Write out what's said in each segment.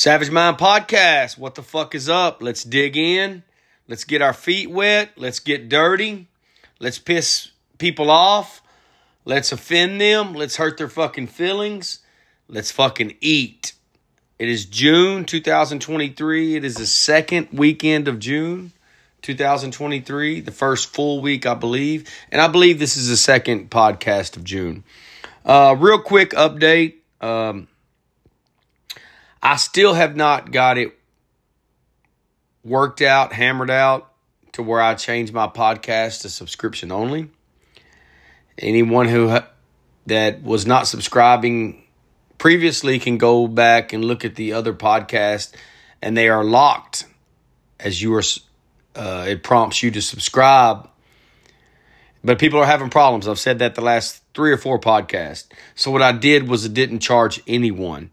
Savage Mind Podcast. What the fuck is up? Let's dig in. Let's get our feet wet. Let's get dirty. Let's piss people off. Let's offend them. Let's hurt their fucking feelings. Let's fucking eat. It is June 2023. It is the second weekend of June 2023, the first full week, I believe. And I believe this is the second podcast of June. Uh, real quick update. Um, I still have not got it worked out, hammered out to where I change my podcast to subscription only. Anyone who that was not subscribing previously can go back and look at the other podcast, and they are locked as you are. Uh, it prompts you to subscribe, but people are having problems. I've said that the last three or four podcasts. So what I did was it didn't charge anyone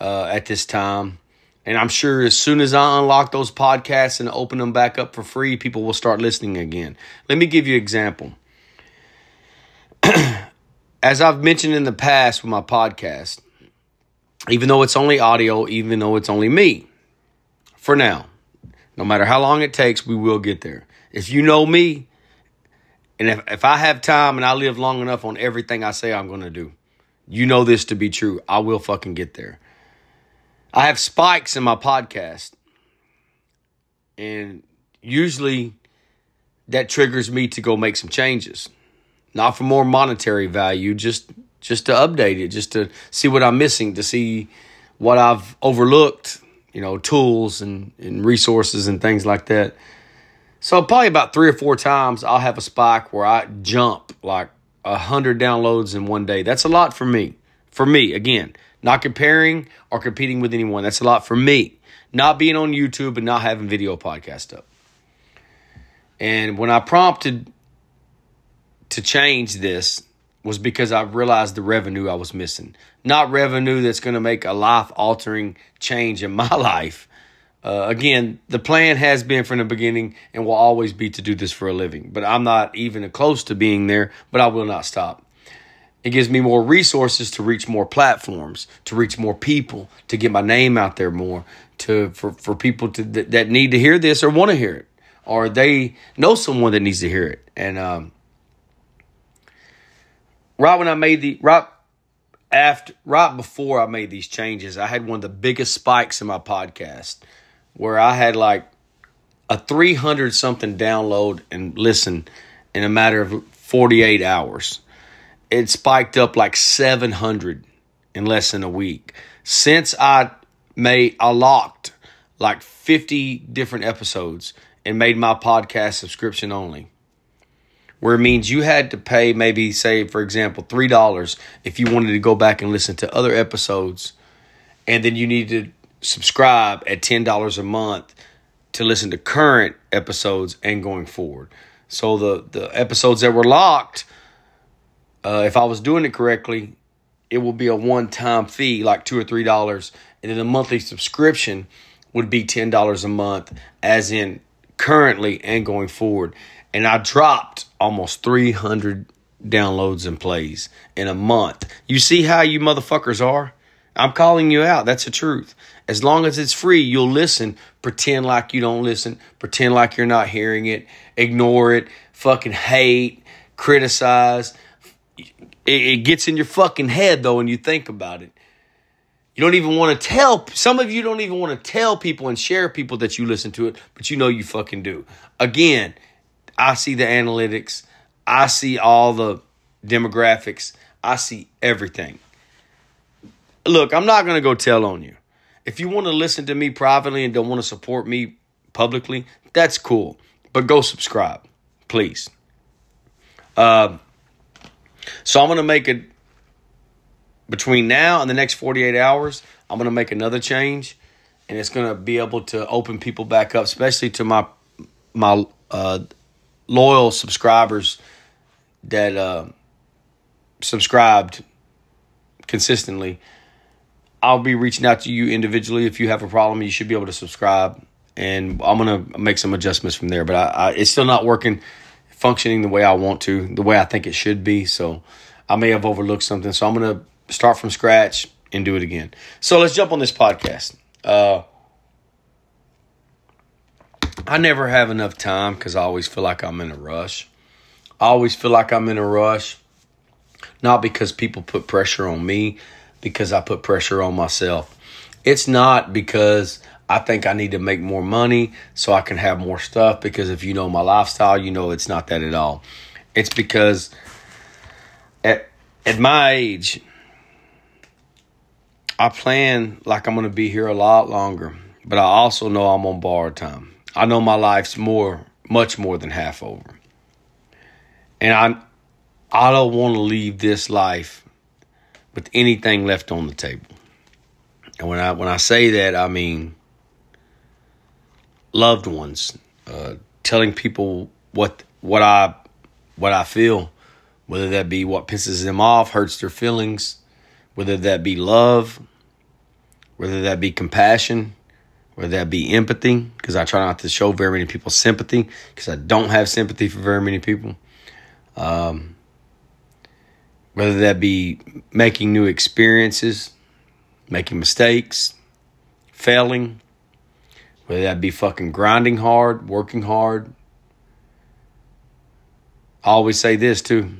uh, at this time. And I'm sure as soon as I unlock those podcasts and open them back up for free, people will start listening again. Let me give you an example. as I've mentioned in the past with my podcast, even though it's only audio, even though it's only me, for now, no matter how long it takes, we will get there. If you know me, and if, if I have time and I live long enough on everything I say I'm going to do, you know this to be true. I will fucking get there. I have spikes in my podcast. And usually that triggers me to go make some changes. Not for more monetary value, just just to update it, just to see what I'm missing, to see what I've overlooked, you know, tools and, and resources and things like that. So probably about three or four times I'll have a spike where I jump like a hundred downloads in one day. That's a lot for me. For me, again, not comparing or competing with anyone. That's a lot for me. Not being on YouTube and not having video podcast up. And when I prompted to change this was because I realized the revenue I was missing. Not revenue that's going to make a life altering change in my life. Uh, again, the plan has been from the beginning and will always be to do this for a living. But I'm not even close to being there, but I will not stop. It gives me more resources to reach more platforms, to reach more people, to get my name out there more, to for, for people to that, that need to hear this or want to hear it, or they know someone that needs to hear it. And um, right when I made the right after right before I made these changes, I had one of the biggest spikes in my podcast where I had like a 300 something download and listen in a matter of 48 hours it spiked up like 700 in less than a week. Since I made, I locked like 50 different episodes and made my podcast subscription only. Where it means you had to pay maybe, say, for example, $3 if you wanted to go back and listen to other episodes. And then you needed to subscribe at $10 a month to listen to current episodes and going forward. So the, the episodes that were locked uh, if I was doing it correctly, it will be a one time fee, like two or three dollars, and then the monthly subscription would be ten dollars a month, as in currently and going forward. And I dropped almost three hundred downloads and plays in a month. You see how you motherfuckers are? I'm calling you out. That's the truth. As long as it's free, you'll listen. Pretend like you don't listen. Pretend like you're not hearing it. Ignore it. Fucking hate. Criticize it, it gets in your fucking head though when you think about it. You don't even want to tell, some of you don't even want to tell people and share people that you listen to it, but you know you fucking do. Again, I see the analytics, I see all the demographics, I see everything. Look, I'm not going to go tell on you. If you want to listen to me privately and don't want to support me publicly, that's cool. But go subscribe, please. Uh, so I'm going to make it between now and the next 48 hours. I'm going to make another change, and it's going to be able to open people back up, especially to my my uh, loyal subscribers that uh, subscribed consistently. I'll be reaching out to you individually. If you have a problem, you should be able to subscribe, and I'm gonna make some adjustments from there. But I, I, it's still not working functioning the way I want to, the way I think it should be. So I may have overlooked something. So I'm going to start from scratch and do it again. So let's jump on this podcast. Uh, I never have enough time because I always feel like I'm in a rush. I always feel like I'm in a rush, not because people put pressure on me, because I put pressure on myself. It's not because I think I need to make more money so I can have more stuff, because if you know my lifestyle, you know it's not that at all. It's because at, at my age, I plan like I'm going to be here a lot longer, but I also know I'm on borrowed time. I know my life's more, much more than half over. And I, I don't want to leave this life with anything left on the table. And when I when I say that, I mean loved ones, uh, telling people what what I what I feel, whether that be what pisses them off, hurts their feelings, whether that be love, whether that be compassion, whether that be empathy, because I try not to show very many people sympathy, because I don't have sympathy for very many people. Um, whether that be making new experiences, making mistakes, failing, whether that be fucking grinding hard, working hard. I always say this too.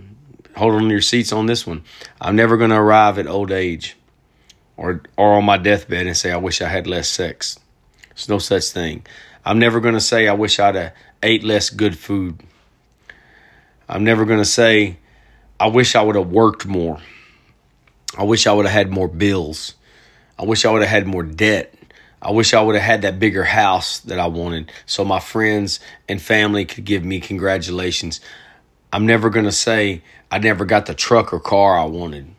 Hold on to your seats on this one. I'm never going to arrive at old age or or on my deathbed and say I wish I had less sex. There's no such thing. I'm never going to say I wish I'd have ate less good food. I'm never going to say I wish I would have worked more. I wish I would have had more bills. I wish I would have had more debt. I wish I would have had that bigger house that I wanted so my friends and family could give me congratulations. I'm never going to say I never got the truck or car I wanted.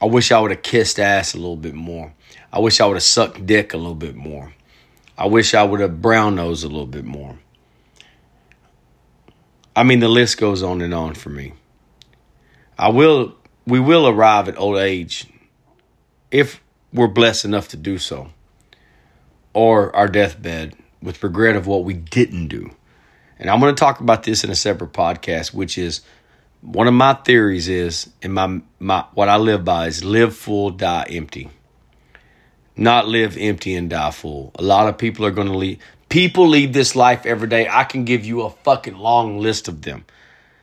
I wish I would have kissed ass a little bit more. I wish I would have sucked dick a little bit more. I wish I would have brown nosed a little bit more. I mean, the list goes on and on for me. I will, we will arrive at old age if we're blessed enough to do so, or our deathbed with regret of what we didn't do. And I'm going to talk about this in a separate podcast, which is one of my theories is, and my, my what I live by is live full, die empty. Not live empty and die full. A lot of people are going to leave. People leave this life every day. I can give you a fucking long list of them.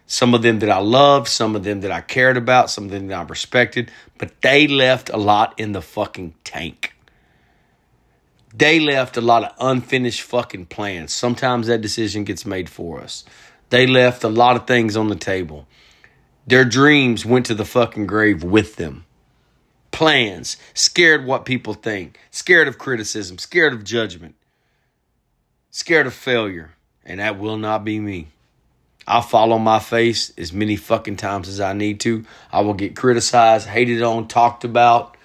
Some of them that I loved, some of them that I cared about, some of them that I respected, but they left a lot in the fucking tank. They left a lot of unfinished fucking plans. Sometimes that decision gets made for us. They left a lot of things on the table. Their dreams went to the fucking grave with them. Plans, scared what people think, scared of criticism, scared of judgment, scared of failure. And that will not be me. I'll fall on my face as many fucking times as I need to. I will get criticized, hated on, talked about,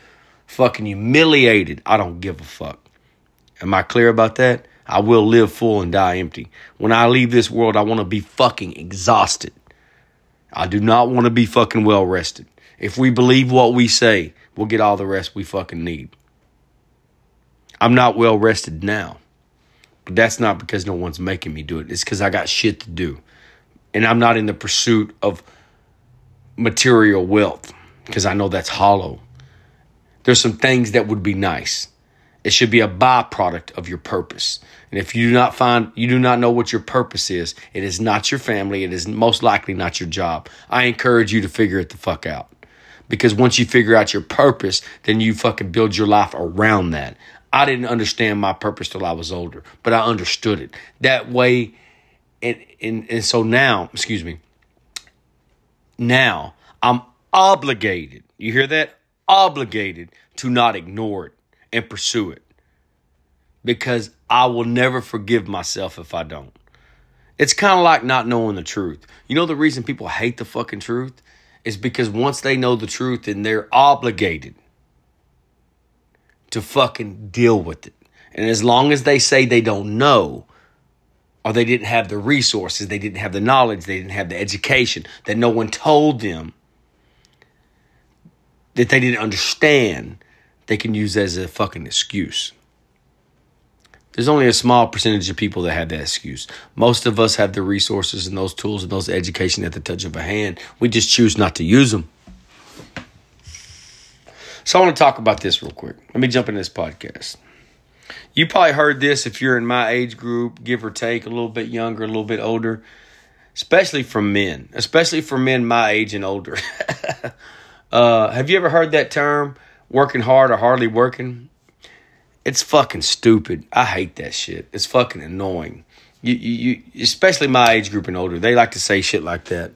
fucking humiliated. I don't give a fuck. Am I clear about that? I will live full and die empty. When I leave this world, I want to be fucking exhausted. I do not want to be fucking well rested. If we believe what we say, we'll get all the rest we fucking need. I'm not well rested now. But that's not because no one's making me do it. It's because I got shit to do. And I'm not in the pursuit of material wealth because I know that's hollow. There's some things that would be nice. It should be a byproduct of your purpose. And if you do not find, you do not know what your purpose is, it is not your family. It is most likely not your job. I encourage you to figure it the fuck out. Because once you figure out your purpose, then you fucking build your life around that. I didn't understand my purpose till I was older, but I understood it. That way, and, and, and so now, excuse me, now I'm obligated, you hear that? Obligated to not ignore it and pursue it because I will never forgive myself if I don't. It's kind of like not knowing the truth. You know the reason people hate the fucking truth is because once they know the truth and they're obligated to fucking deal with it. And as long as they say they don't know or they didn't have the resources, they didn't have the knowledge, they didn't have the education, that no one told them that they didn't understand, they can use as a fucking excuse. There's only a small percentage of people that have that excuse. Most of us have the resources and those tools and those education at the touch of a hand. We just choose not to use them. So I want to talk about this real quick. Let me jump into this podcast. You probably heard this if you're in my age group, give or take, a little bit younger, a little bit older, especially from men, especially for men my age and older. uh, have you ever heard that term, working hard or hardly working? It's fucking stupid. I hate that shit. It's fucking annoying. You, you, you, especially my age group and older, they like to say shit like that.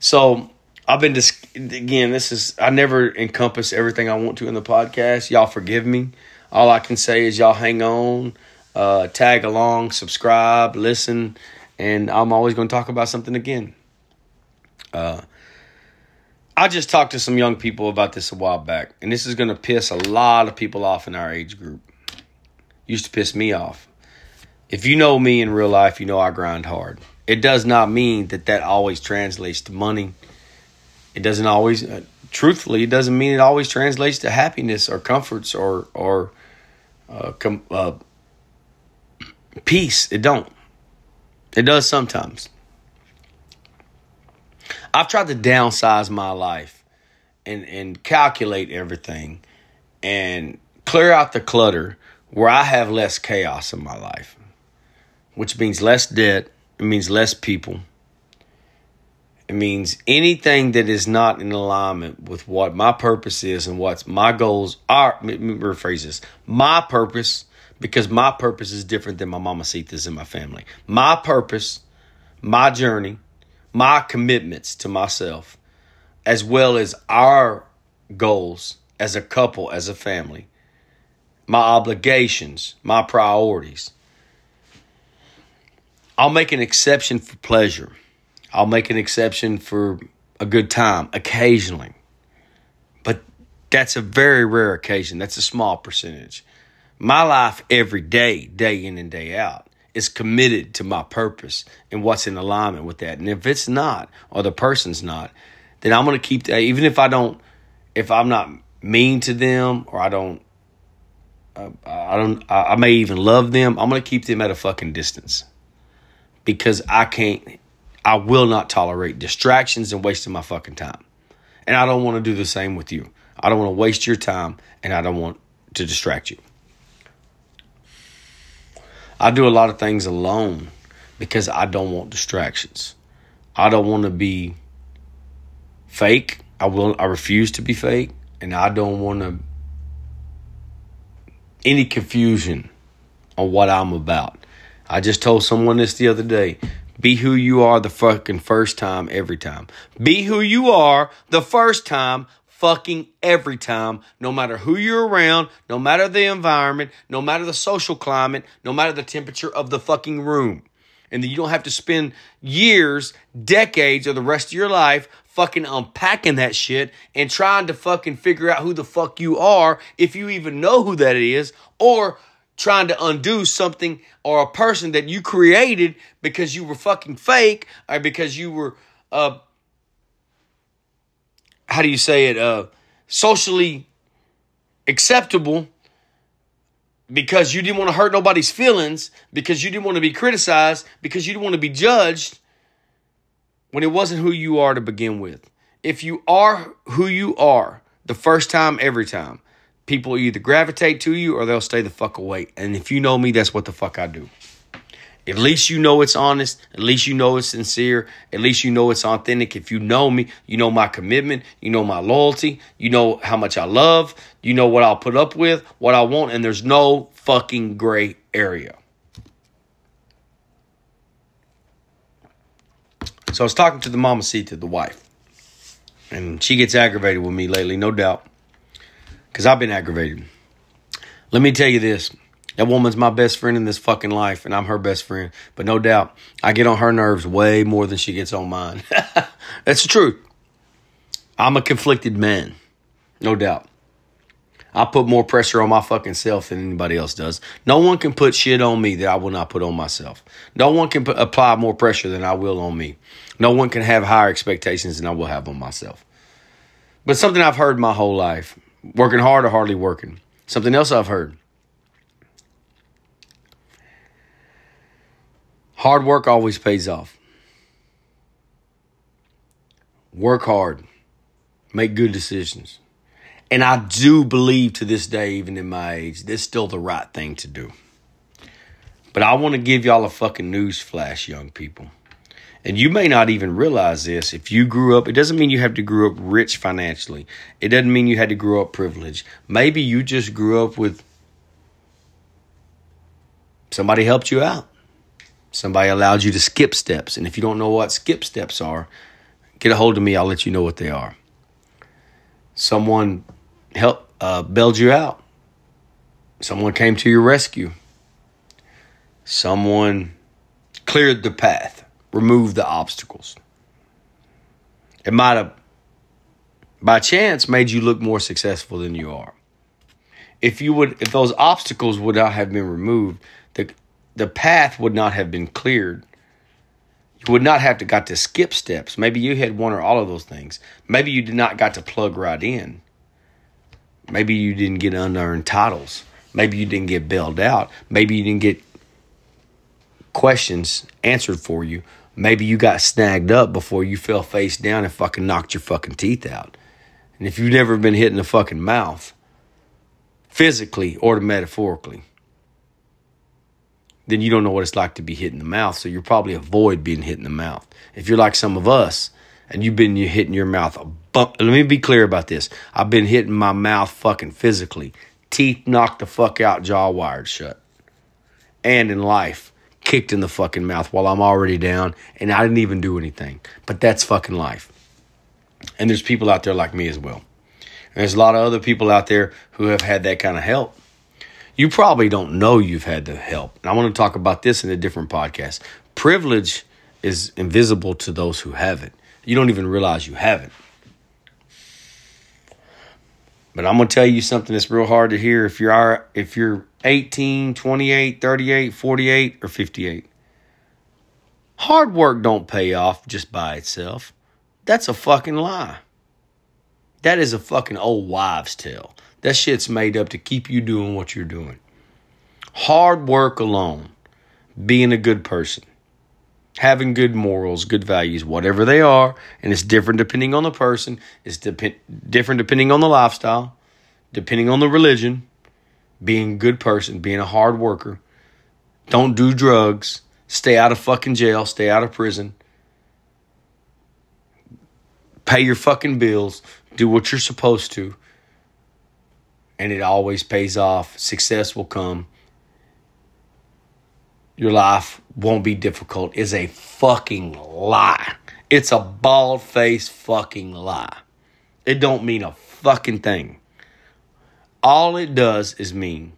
So I've been dis- again. This is I never encompass everything I want to in the podcast. Y'all forgive me. All I can say is y'all hang on, uh, tag along, subscribe, listen, and I'm always going to talk about something again. Uh, I just talked to some young people about this a while back, and this is going to piss a lot of people off in our age group. Used to piss me off. If you know me in real life, you know I grind hard. It does not mean that that always translates to money it doesn't always, uh, truthfully, it doesn't mean it always translates to happiness or comforts or or uh, com- uh, peace. It don't. It does sometimes. I've tried to downsize my life and and calculate everything and clear out the clutter where I have less chaos in my life, which means less debt. It means less people it means anything that is not in alignment with what my purpose is and what my goals are. Rephrase this. My purpose, because my purpose is different than my mama Sita's and my family. My purpose, my journey, my commitments to myself, as well as our goals as a couple, as a family, my obligations, my priorities. I'll make an exception for pleasure. I'll make an exception for a good time occasionally. But that's a very rare occasion. That's a small percentage. My life every day, day in and day out, is committed to my purpose and what's in alignment with that. And if it's not, or the person's not, then I'm going to keep that. Even if I don't, if I'm not mean to them or I don't, uh, I don't, I may even love them, I'm going to keep them at a fucking distance because I can't I will not tolerate distractions and wasting my fucking time. And I don't want to do the same with you. I don't want to waste your time and I don't want to distract you. I do a lot of things alone because I don't want distractions. I don't want to be fake. I will I refuse to be fake and I don't want to any confusion on what I'm about. I just told someone this the other day. Be who you are the fucking first time every time. Be who you are the first time fucking every time, no matter who you're around, no matter the environment, no matter the social climate, no matter the temperature of the fucking room. And then you don't have to spend years, decades, or the rest of your life fucking unpacking that shit and trying to fucking figure out who the fuck you are, if you even know who that is, or trying to undo something or a person that you created because you were fucking fake or because you were uh how do you say it uh socially acceptable because you didn't want to hurt nobody's feelings because you didn't want to be criticized because you didn't want to be judged when it wasn't who you are to begin with. If you are who you are the first time every time people either gravitate to you or they'll stay the fuck away. And if you know me, that's what the fuck I do. At least you know it's honest. At least you know it's sincere. At least you know it's authentic. If you know me, you know my commitment. You know my loyalty. You know how much I love. You know what I'll put up with, what I want, and there's no fucking gray area. So I was talking to the mama Sita, the wife, and she gets aggravated with me lately, no doubt because I've been aggravated. Let me tell you this. That woman's my best friend in this fucking life, and I'm her best friend. But no doubt, I get on her nerves way more than she gets on mine. That's the truth. I'm a conflicted man. No doubt. I put more pressure on my fucking self than anybody else does. No one can put shit on me that I will not put on myself. No one can put, apply more pressure than I will on me. No one can have higher expectations than I will have on myself. But something I've heard my whole life Working hard or hardly working. Something else I've heard. Hard work always pays off. Work hard. Make good decisions. And I do believe to this day, even in my age, this is still the right thing to do. But I want to give y'all a fucking news flash, young people. And you may not even realize this. If you grew up, it doesn't mean you have to grow up rich financially. It doesn't mean you had to grow up privileged. Maybe you just grew up with somebody helped you out. Somebody allowed you to skip steps. And if you don't know what skip steps are, get a hold of me. I'll let you know what they are. Someone helped uh, bailed you out. Someone came to your rescue. Someone cleared the path, removed the obstacles. It might have, by chance, made you look more successful than you are. If you would, if those obstacles would not have been removed, the the path would not have been cleared. You would not have to got to skip steps. Maybe you had one or all of those things. Maybe you did not got to plug right in. Maybe you didn't get unearned titles. Maybe you didn't get bailed out. Maybe you didn't get questions answered for you. Maybe you got snagged up before you fell face down and fucking knocked your fucking teeth out. And if you've never been hit in the fucking mouth, physically or metaphorically, then you don't know what it's like to be hit in the mouth. So you'll probably avoid being hit in the mouth. If you're like some of us and you've been hitting your mouth, let me be clear about this. I've been hitting my mouth fucking physically. Teeth knocked the fuck out, jaw wired shut. And in life, kicked in the fucking mouth while I'm already down and I didn't even do anything. But that's fucking life. And there's people out there like me as well. And there's a lot of other people out there who have had that kind of help you probably don't know you've had the help. And I want to talk about this in a different podcast. Privilege is invisible to those who have it. You don't even realize you have it. But I'm going to tell you something that's real hard to hear if you're if you're 18, 28, 38, 48 or 58. Hard work don't pay off just by itself. That's a fucking lie. That is a fucking old wives' tale. That shit's made up to keep you doing what you're doing. Hard work alone, being a good person, having good morals, good values, whatever they are, and it's different depending on the person, it's dep- different depending on the lifestyle, depending on the religion, being a good person, being a hard worker. Don't do drugs. Stay out of fucking jail. Stay out of prison. Pay your fucking bills. Do what you're supposed to and it always pays off. Success will come. Your life won't be difficult is a fucking lie. It's a bald faced fucking lie. It don't mean a fucking thing. All it does is mean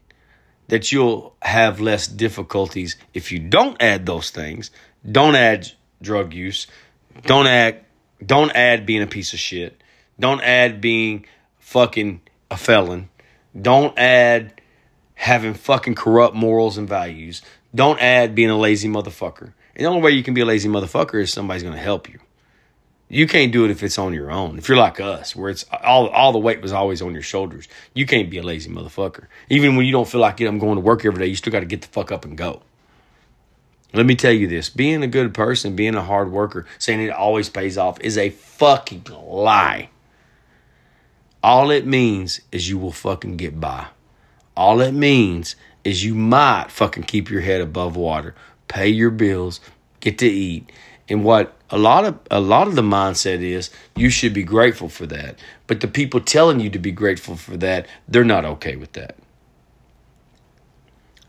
that you'll have less difficulties if you don't add those things. Don't add drug use. Don't add don't add being a piece of shit. Don't add being fucking a felon. Don't add having fucking corrupt morals and values. Don't add being a lazy motherfucker. And the only way you can be a lazy motherfucker is somebody's going to help you. You can't do it if it's on your own. If you're like us, where it's all all the weight was always on your shoulders, you can't be a lazy motherfucker. Even when you don't feel like it, I'm going to work every day, you still got to get the fuck up and go. Let me tell you this: being a good person, being a hard worker, saying it always pays off is a fucking lie. All it means is you will fucking get by. All it means is you might fucking keep your head above water, pay your bills, get to eat. And what a lot of a lot of the mindset is you should be grateful for that. But the people telling you to be grateful for that, they're not okay with that.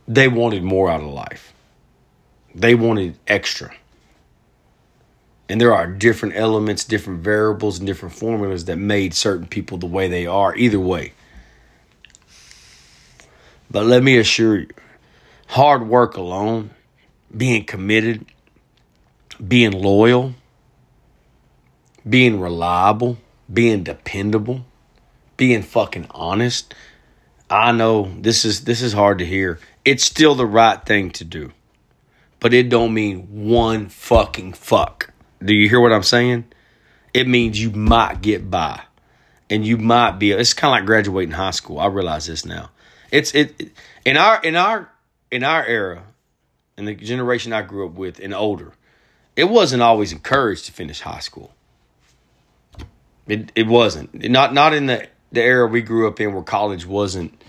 They wanted more out of life. They wanted extra. And there are different elements, different variables, and different formulas that made certain people the way they are, either way. But let me assure you hard work alone, being committed, being loyal, being reliable, being dependable, being fucking honest. I know this is this is hard to hear. It's still the right thing to do. But it don't mean one fucking fuck. Do you hear what I'm saying? It means you might get by, and you might be. It's kind of like graduating high school. I realize this now. It's it in our in our in our era, in the generation I grew up with and older, it wasn't always encouraged to finish high school. It it wasn't not not in the the era we grew up in where college wasn't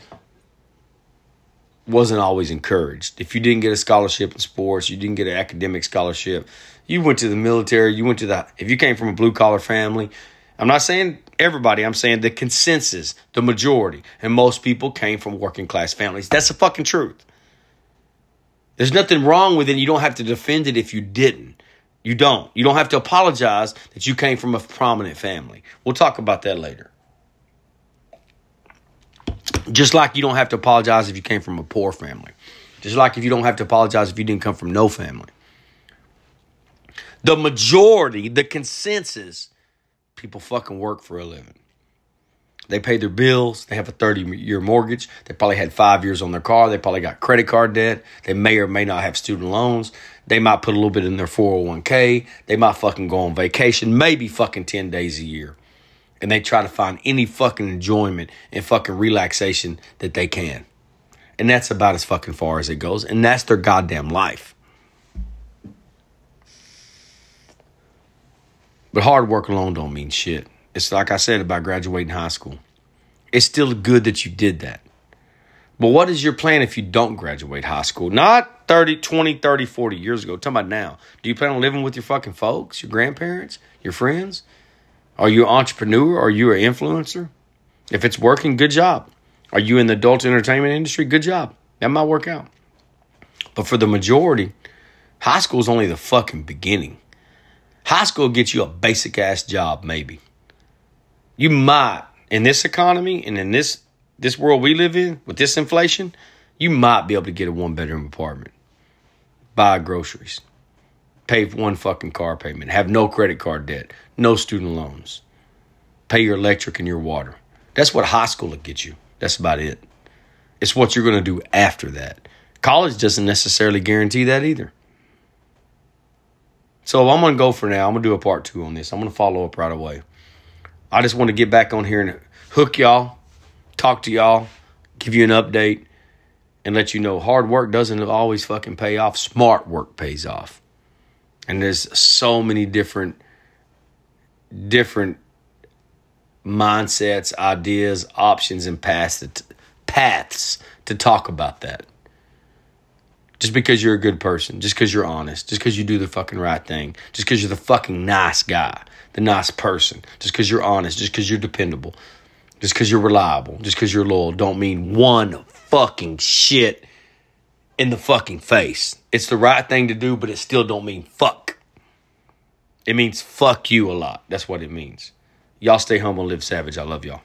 wasn't always encouraged. If you didn't get a scholarship in sports, you didn't get an academic scholarship, you went to the military, you went to the if you came from a blue collar family, I'm not saying everybody, I'm saying the consensus, the majority, and most people came from working class families. That's the fucking truth. There's nothing wrong with it. You don't have to defend it if you didn't. You don't. You don't have to apologize that you came from a prominent family. We'll talk about that later. Just like you don't have to apologize if you came from a poor family. Just like if you don't have to apologize if you didn't come from no family. The majority, the consensus, people fucking work for a living. They pay their bills. They have a 30 year mortgage. They probably had five years on their car. They probably got credit card debt. They may or may not have student loans. They might put a little bit in their 401k. They might fucking go on vacation, maybe fucking 10 days a year. And they try to find any fucking enjoyment and fucking relaxation that they can. And that's about as fucking far as it goes. And that's their goddamn life. But hard work alone don't mean shit. It's like I said about graduating high school. It's still good that you did that. But what is your plan if you don't graduate high school? Not 30, 20, 30, 40 years ago. I'm talking about now. Do you plan on living with your fucking folks, your grandparents, your friends? Are you an entrepreneur? Are you an influencer? If it's working, good job. Are you in the adult entertainment industry? Good job. That might work out. But for the majority, high school is only the fucking beginning. High school gets you a basic ass job, maybe. You might in this economy and in this this world we live in with this inflation, you might be able to get a one bedroom apartment, buy groceries, pay one fucking car payment, have no credit card debt, no student loans, pay your electric and your water. That's what high school will get you. That's about it. It's what you're going to do after that. College doesn't necessarily guarantee that either. So I'm going to go for now. I'm going to do a part two on this. I'm going to follow up right away. I just want to get back on here and hook y'all, talk to y'all, give you an update, and let you know hard work doesn't always fucking pay off. Smart work pays off. And there's so many different different mindsets, ideas, options, and paths to, paths to talk about that. Just because you're a good person, just because you're honest, just because you do the fucking right thing, just because you're the fucking nice guy, the nice person, just because you're honest, just because you're dependable, just because you're reliable, just because you're loyal, don't mean one fucking shit in the fucking face. It's the right thing to do, but it still don't mean fuck. It means fuck you a lot. That's what it means. Y'all stay humble, live savage. I love y'all.